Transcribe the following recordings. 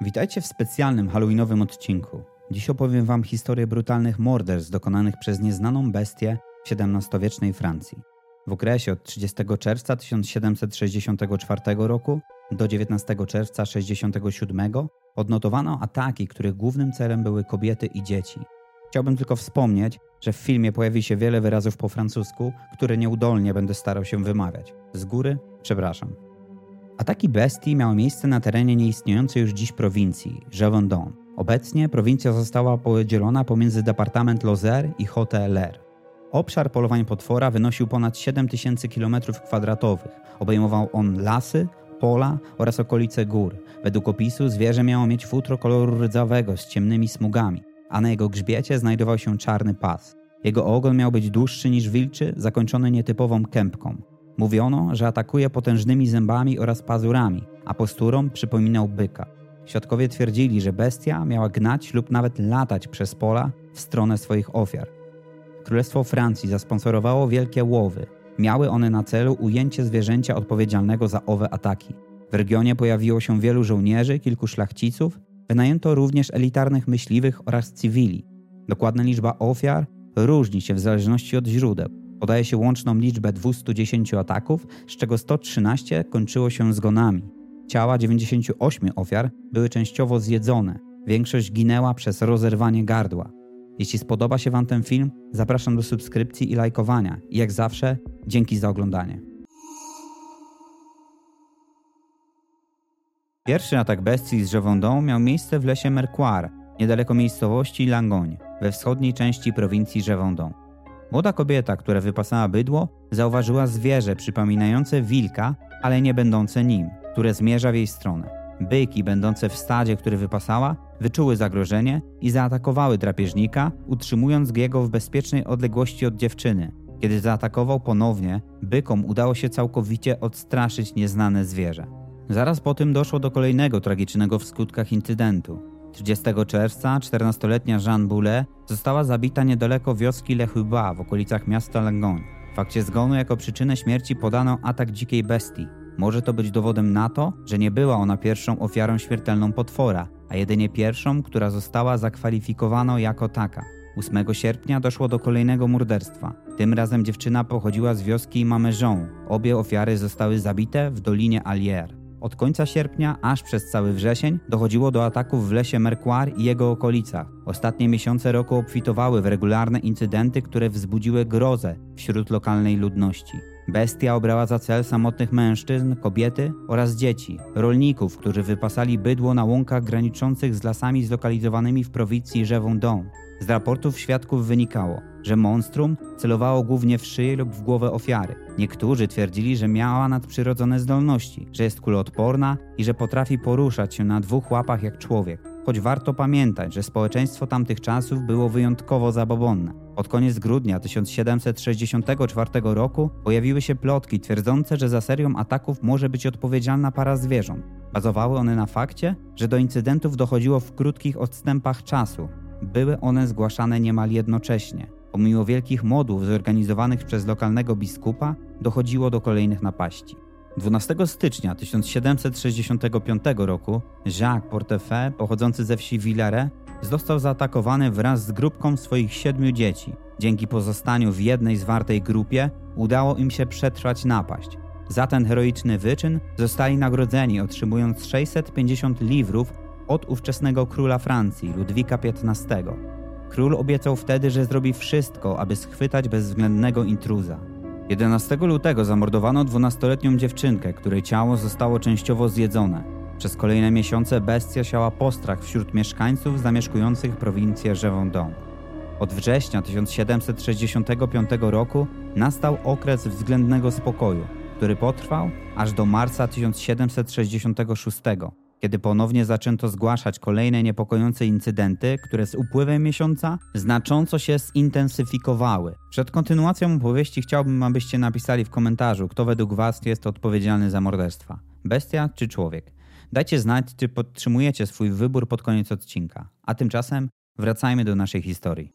Witajcie w specjalnym halloweenowym odcinku. Dziś opowiem wam historię brutalnych morderstw dokonanych przez nieznaną bestię w XVII-wiecznej Francji. W okresie od 30 czerwca 1764 roku do 19 czerwca 67 odnotowano ataki, których głównym celem były kobiety i dzieci. Chciałbym tylko wspomnieć, że w filmie pojawi się wiele wyrazów po francusku, które nieudolnie będę starał się wymawiać. Z góry przepraszam. Ataki bestii miały miejsce na terenie nieistniejącej już dziś prowincji, Gévaudan. Obecnie prowincja została podzielona pomiędzy departament Lozère i Haute-L'air. Obszar polowań potwora wynosił ponad 7000 km2. Obejmował on lasy, pola oraz okolice gór. Według opisu zwierzę miało mieć futro koloru rdzawego z ciemnymi smugami, a na jego grzbiecie znajdował się czarny pas. Jego ogon miał być dłuższy niż wilczy, zakończony nietypową kępką. Mówiono, że atakuje potężnymi zębami oraz pazurami, a posturą przypominał byka. Świadkowie twierdzili, że bestia miała gnać lub nawet latać przez pola w stronę swoich ofiar. Królestwo Francji zasponsorowało wielkie łowy. Miały one na celu ujęcie zwierzęcia odpowiedzialnego za owe ataki. W regionie pojawiło się wielu żołnierzy, kilku szlachciców, wynajęto również elitarnych myśliwych oraz cywili. Dokładna liczba ofiar różni się w zależności od źródeł. Podaje się łączną liczbę 210 ataków, z czego 113 kończyło się zgonami. Ciała 98 ofiar były częściowo zjedzone. Większość ginęła przez rozerwanie gardła. Jeśli spodoba się Wam ten film, zapraszam do subskrypcji i lajkowania. I jak zawsze, dzięki za oglądanie. Pierwszy atak bestii z Gévaudan miał miejsce w lesie Mercoire, niedaleko miejscowości Langogne, we wschodniej części prowincji Gévaudan. Młoda kobieta, która wypasała bydło, zauważyła zwierzę przypominające wilka, ale nie będące nim, które zmierza w jej stronę. Byki będące w stadzie, który wypasała, wyczuły zagrożenie i zaatakowały drapieżnika, utrzymując jego w bezpiecznej odległości od dziewczyny. Kiedy zaatakował ponownie, bykom udało się całkowicie odstraszyć nieznane zwierzę. Zaraz po tym doszło do kolejnego tragicznego w skutkach incydentu. 30 czerwca 14-letnia Jeanne Boulet została zabita niedaleko wioski Le Huba w okolicach miasta Langon. W fakcie zgonu jako przyczynę śmierci podano atak dzikiej bestii. Może to być dowodem na to, że nie była ona pierwszą ofiarą śmiertelną potwora, a jedynie pierwszą, która została zakwalifikowana jako taka. 8 sierpnia doszło do kolejnego morderstwa. Tym razem dziewczyna pochodziła z wioski Mamejon. Obie ofiary zostały zabite w dolinie Allier. Od końca sierpnia aż przez cały wrzesień dochodziło do ataków w lesie Mercoire i jego okolicach. Ostatnie miesiące roku obfitowały w regularne incydenty, które wzbudziły grozę wśród lokalnej ludności. Bestia obrała za cel samotnych mężczyzn, kobiety oraz dzieci, rolników, którzy wypasali bydło na łąkach graniczących z lasami zlokalizowanymi w prowincji Gévaudan. Z raportów świadków wynikało, że monstrum celowało głównie w szyję lub w głowę ofiary. Niektórzy twierdzili, że miała nadprzyrodzone zdolności, że jest kuloodporna i że potrafi poruszać się na dwóch łapach jak człowiek. Choć warto pamiętać, że społeczeństwo tamtych czasów było wyjątkowo zabobonne. Pod koniec grudnia 1764 roku pojawiły się plotki twierdzące, że za serią ataków może być odpowiedzialna para zwierząt. Bazowały one na fakcie, że do incydentów dochodziło w krótkich odstępach czasu. Były one zgłaszane niemal jednocześnie. Pomimo wielkich modłów zorganizowanych przez lokalnego biskupa, dochodziło do kolejnych napaści. 12 stycznia 1765 roku Jacques Portefeuille, pochodzący ze wsi Villeret, został zaatakowany wraz z grupką swoich siedmiu dzieci. Dzięki pozostaniu w jednej zwartej grupie udało im się przetrwać napaść. Za ten heroiczny wyczyn zostali nagrodzeni otrzymując 650 liwrów od ówczesnego króla Francji, Ludwika XV. Król obiecał wtedy, że zrobi wszystko, aby schwytać bezwzględnego intruza. 11 lutego zamordowano 12-letnią dziewczynkę, której ciało zostało częściowo zjedzone. Przez kolejne miesiące bestia siała postrach wśród mieszkańców zamieszkujących prowincję Gévaudan. Od września 1765 roku nastał okres względnego spokoju, który potrwał aż do marca 1766 kiedy ponownie zaczęto zgłaszać kolejne niepokojące incydenty, które z upływem miesiąca znacząco się zintensyfikowały. Przed kontynuacją opowieści chciałbym, abyście napisali w komentarzu, kto według Was jest odpowiedzialny za morderstwa: bestia czy człowiek. Dajcie znać, czy podtrzymujecie swój wybór pod koniec odcinka. A tymczasem wracajmy do naszej historii.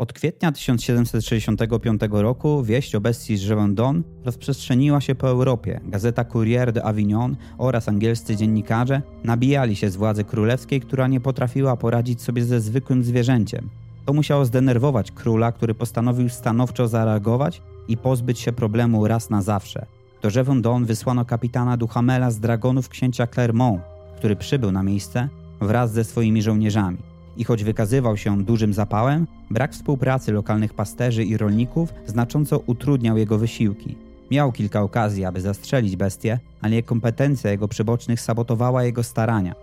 Od kwietnia 1765 roku wieść o bestii z Gévaudan rozprzestrzeniła się po Europie. Gazeta Courrier de Avignon oraz angielscy dziennikarze nabijali się z władzy królewskiej, która nie potrafiła poradzić sobie ze zwykłym zwierzęciem. To musiało zdenerwować króla, który postanowił stanowczo zareagować i pozbyć się problemu raz na zawsze. Do Gévaudan wysłano kapitana Duhamela z dragonów księcia Clermont, który przybył na miejsce wraz ze swoimi żołnierzami i choć wykazywał się dużym zapałem, brak współpracy lokalnych pasterzy i rolników znacząco utrudniał jego wysiłki. Miał kilka okazji, aby zastrzelić bestię, ale niekompetencja jego przybocznych sabotowała jego starania.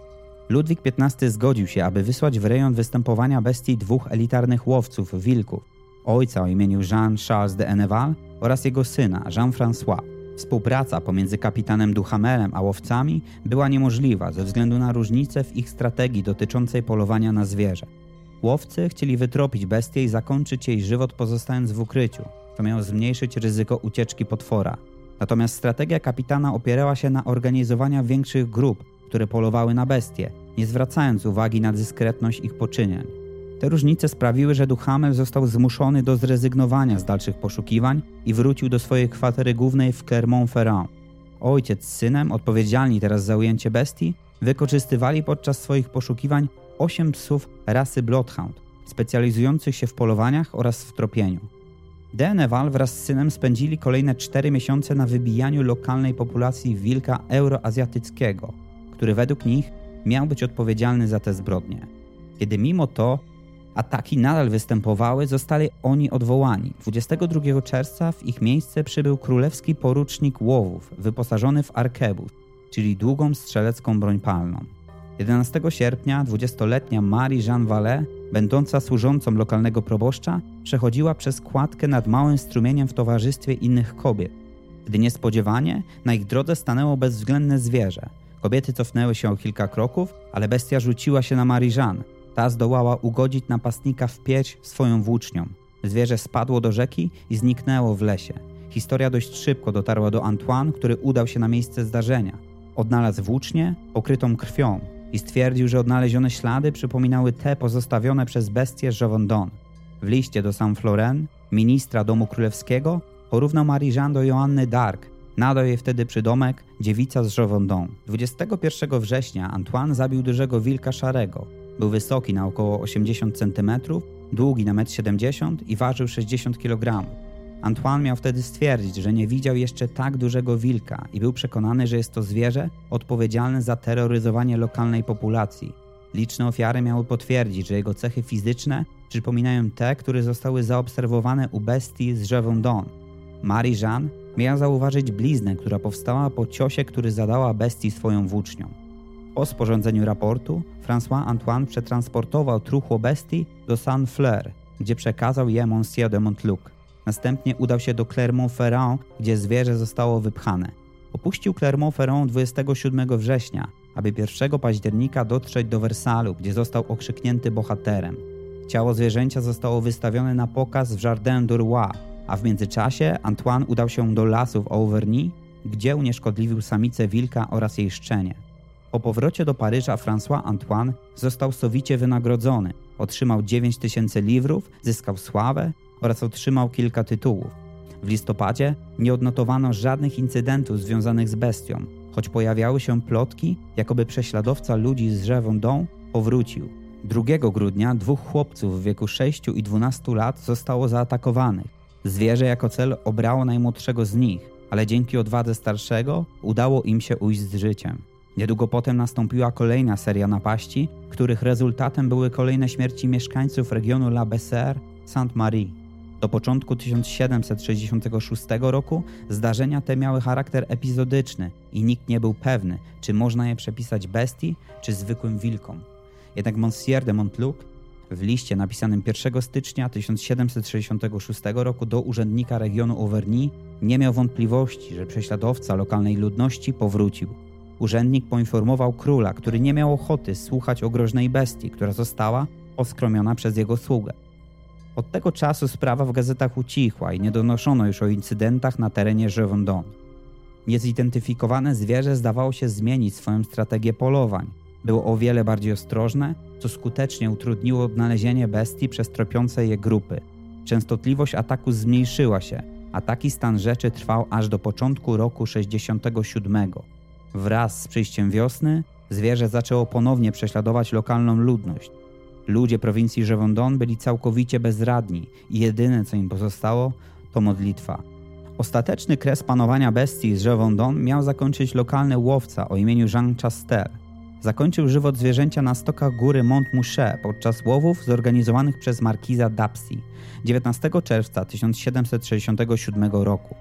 Ludwik XV zgodził się, aby wysłać w rejon występowania bestii dwóch elitarnych łowców, wilków, ojca o imieniu Jean-Charles de Enneval oraz jego syna, Jean-François. Współpraca pomiędzy kapitanem Duhamelem a łowcami była niemożliwa ze względu na różnice w ich strategii dotyczącej polowania na zwierzę. Łowcy chcieli wytropić bestię i zakończyć jej żywot pozostając w ukryciu, co miało zmniejszyć ryzyko ucieczki potwora. Natomiast strategia kapitana opierała się na organizowaniu większych grup, które polowały na bestie, nie zwracając uwagi na dyskretność ich poczynień. Te różnice sprawiły, że Duhamel został zmuszony do zrezygnowania z dalszych poszukiwań i wrócił do swojej kwatery głównej w Clermont-Ferrand. Ojciec z synem, odpowiedzialni teraz za ujęcie bestii, wykorzystywali podczas swoich poszukiwań osiem psów rasy Bloodhound, specjalizujących się w polowaniach oraz w tropieniu. Deneval wraz z synem spędzili kolejne cztery miesiące na wybijaniu lokalnej populacji wilka euroazjatyckiego, który według nich miał być odpowiedzialny za te zbrodnie. Kiedy mimo to ataki nadal występowały, zostali oni odwołani. 22 czerwca w ich miejsce przybył królewski porucznik łowów, wyposażony w arkebus, czyli długą strzelecką broń palną. 11 sierpnia 20-letnia Marie Jeanne Vallet, będąca służącą lokalnego proboszcza, przechodziła przez kładkę nad małym strumieniem w towarzystwie innych kobiet. Gdy niespodziewanie na ich drodze stanęło bezwzględne zwierzę. Kobiety cofnęły się o kilka kroków, ale bestia rzuciła się na Marie Jeanne, ta zdołała ugodzić napastnika w pierś swoją włócznią. Zwierzę spadło do rzeki i zniknęło w lesie. Historia dość szybko dotarła do Antoine, który udał się na miejsce zdarzenia. Odnalazł włócznię pokrytą krwią i stwierdził, że odnalezione ślady przypominały te pozostawione przez bestię Jovendon. W liście do Saint-Florent, ministra domu królewskiego, porównał Marie-Jeanne do Joanny d'Arc. Nadał jej wtedy przydomek dziewica z Jovendon. 21 września Antoine zabił dużego wilka szarego, był wysoki na około 80 cm, długi na 1,70 m i ważył 60 kg. Antoine miał wtedy stwierdzić, że nie widział jeszcze tak dużego wilka i był przekonany, że jest to zwierzę odpowiedzialne za terroryzowanie lokalnej populacji. Liczne ofiary miały potwierdzić, że jego cechy fizyczne przypominają te, które zostały zaobserwowane u bestii z Don. Marie-Jeanne miała zauważyć bliznę, która powstała po ciosie, który zadała bestii swoją włócznią. Po sporządzeniu raportu François Antoine przetransportował truchło bestii do Saint-Fleur, gdzie przekazał je Monsieur de Montluc. Następnie udał się do Clermont-Ferrand, gdzie zwierzę zostało wypchane. Opuścił Clermont-Ferrand 27 września, aby 1 października dotrzeć do Wersalu, gdzie został okrzyknięty bohaterem. Ciało zwierzęcia zostało wystawione na pokaz w Jardin du Roi, a w międzyczasie Antoine udał się do lasów Auvergne, gdzie unieszkodliwił samicę wilka oraz jej szczenie. Po powrocie do Paryża François Antoine został sowicie wynagrodzony. Otrzymał 9 tysięcy liwrów, zyskał sławę oraz otrzymał kilka tytułów. W listopadzie nie odnotowano żadnych incydentów związanych z bestią, choć pojawiały się plotki, jakoby prześladowca ludzi z Revendon powrócił. 2 grudnia dwóch chłopców w wieku 6 i 12 lat zostało zaatakowanych. Zwierzę jako cel obrało najmłodszego z nich, ale dzięki odwadze starszego udało im się ujść z życiem. Niedługo potem nastąpiła kolejna seria napaści, których rezultatem były kolejne śmierci mieszkańców regionu La Bessere, Sainte-Marie. Do początku 1766 roku zdarzenia te miały charakter epizodyczny i nikt nie był pewny, czy można je przepisać bestii czy zwykłym wilkom. Jednak Monsieur de Montluc w liście napisanym 1 stycznia 1766 roku do urzędnika regionu Auvergne nie miał wątpliwości, że prześladowca lokalnej ludności powrócił. Urzędnik poinformował króla, który nie miał ochoty słuchać o groźnej bestii, która została oskromiona przez jego sługę. Od tego czasu sprawa w gazetach ucichła i nie donoszono już o incydentach na terenie Gévaudan. Niezidentyfikowane zwierzę zdawało się zmienić swoją strategię polowań. było o wiele bardziej ostrożne, co skutecznie utrudniło odnalezienie bestii przez tropiące je grupy. Częstotliwość ataku zmniejszyła się, a taki stan rzeczy trwał aż do początku roku 67. Wraz z przyjściem wiosny zwierzę zaczęło ponownie prześladować lokalną ludność. Ludzie prowincji Żewondon byli całkowicie bezradni i jedyne co im pozostało to modlitwa. Ostateczny kres panowania bestii z Żewondon miał zakończyć lokalny łowca o imieniu Jean Chastel. Zakończył żywot zwierzęcia na stokach góry Mont Mouchet podczas łowów zorganizowanych przez markiza Dapsy 19 czerwca 1767 roku.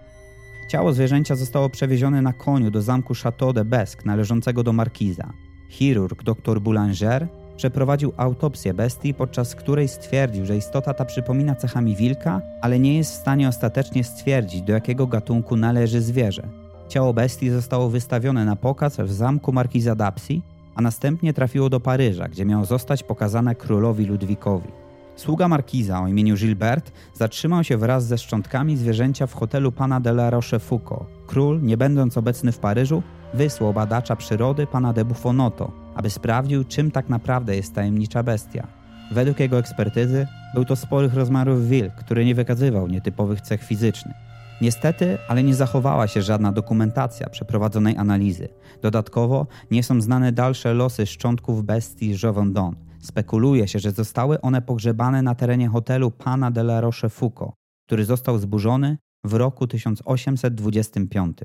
Ciało zwierzęcia zostało przewiezione na koniu do zamku Château de Besque należącego do markiza. Chirurg dr Boulanger przeprowadził autopsję bestii, podczas której stwierdził, że istota ta przypomina cechami wilka, ale nie jest w stanie ostatecznie stwierdzić, do jakiego gatunku należy zwierzę. Ciało bestii zostało wystawione na pokaz w zamku markiza Dapsy, a następnie trafiło do Paryża, gdzie miało zostać pokazane królowi Ludwikowi. Sługa markiza o imieniu Gilbert zatrzymał się wraz ze szczątkami zwierzęcia w hotelu pana de la Rochefoucauld. Król, nie będąc obecny w Paryżu, wysłał badacza przyrody pana de Buffonotto, aby sprawdził, czym tak naprawdę jest tajemnicza bestia. Według jego ekspertyzy był to sporych rozmiarów wilk, który nie wykazywał nietypowych cech fizycznych. Niestety, ale nie zachowała się żadna dokumentacja przeprowadzonej analizy. Dodatkowo nie są znane dalsze losy szczątków bestii Jovendon. Spekuluje się, że zostały one pogrzebane na terenie hotelu Pana de la Rochefoucauld, który został zburzony w roku 1825.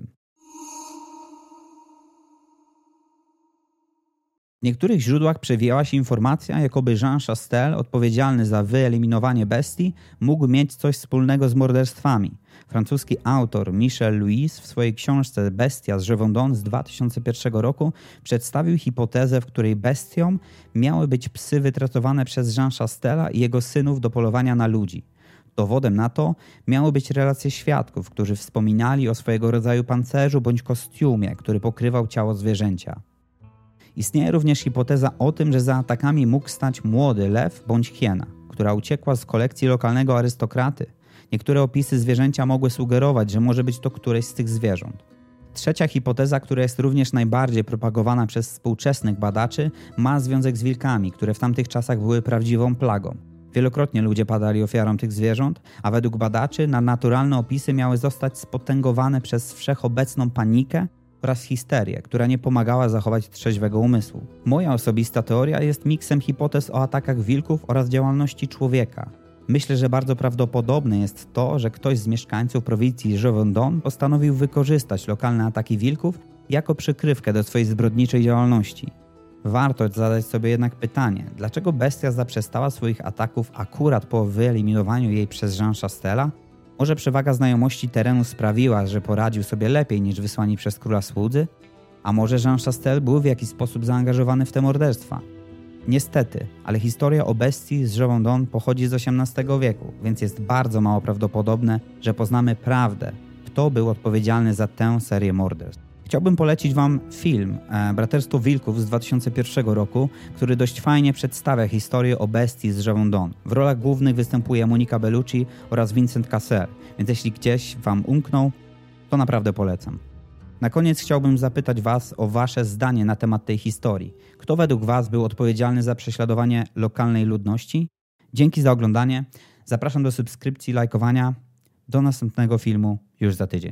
W niektórych źródłach przewijała się informacja, jakoby Jean Chastel, odpowiedzialny za wyeliminowanie bestii, mógł mieć coś wspólnego z morderstwami. Francuski autor Michel Louis w swojej książce Bestia z Revendon z 2001 roku przedstawił hipotezę, w której bestią miały być psy wytratowane przez Jean Chastela i jego synów do polowania na ludzi. Dowodem na to miały być relacje świadków, którzy wspominali o swojego rodzaju pancerzu bądź kostiumie, który pokrywał ciało zwierzęcia. Istnieje również hipoteza o tym, że za atakami mógł stać młody lew bądź hiena, która uciekła z kolekcji lokalnego arystokraty. Niektóre opisy zwierzęcia mogły sugerować, że może być to któreś z tych zwierząt. Trzecia hipoteza, która jest również najbardziej propagowana przez współczesnych badaczy, ma związek z wilkami, które w tamtych czasach były prawdziwą plagą. Wielokrotnie ludzie padali ofiarą tych zwierząt, a według badaczy nadnaturalne opisy miały zostać spotęgowane przez wszechobecną panikę oraz histerię, która nie pomagała zachować trzeźwego umysłu. Moja osobista teoria jest miksem hipotez o atakach wilków oraz działalności człowieka. Myślę, że bardzo prawdopodobne jest to, że ktoś z mieszkańców prowincji Jovendon postanowił wykorzystać lokalne ataki wilków jako przykrywkę do swojej zbrodniczej działalności. Warto zadać sobie jednak pytanie, dlaczego bestia zaprzestała swoich ataków akurat po wyeliminowaniu jej przez Jean Chastela może przewaga znajomości terenu sprawiła, że poradził sobie lepiej niż wysłani przez króla słudzy? A może Jean Chastel był w jakiś sposób zaangażowany w te morderstwa? Niestety, ale historia o bestii z Jovendon pochodzi z XVIII wieku, więc jest bardzo mało prawdopodobne, że poznamy prawdę, kto był odpowiedzialny za tę serię morderstw. Chciałbym polecić Wam film e, Braterstwo Wilków z 2001 roku, który dość fajnie przedstawia historię o bestii z Jevondon. W rolach głównych występuje Monika Bellucci oraz Vincent Cassel, więc jeśli gdzieś Wam umknął, to naprawdę polecam. Na koniec chciałbym zapytać Was o Wasze zdanie na temat tej historii. Kto według Was był odpowiedzialny za prześladowanie lokalnej ludności? Dzięki za oglądanie. Zapraszam do subskrypcji, lajkowania. Do następnego filmu już za tydzień.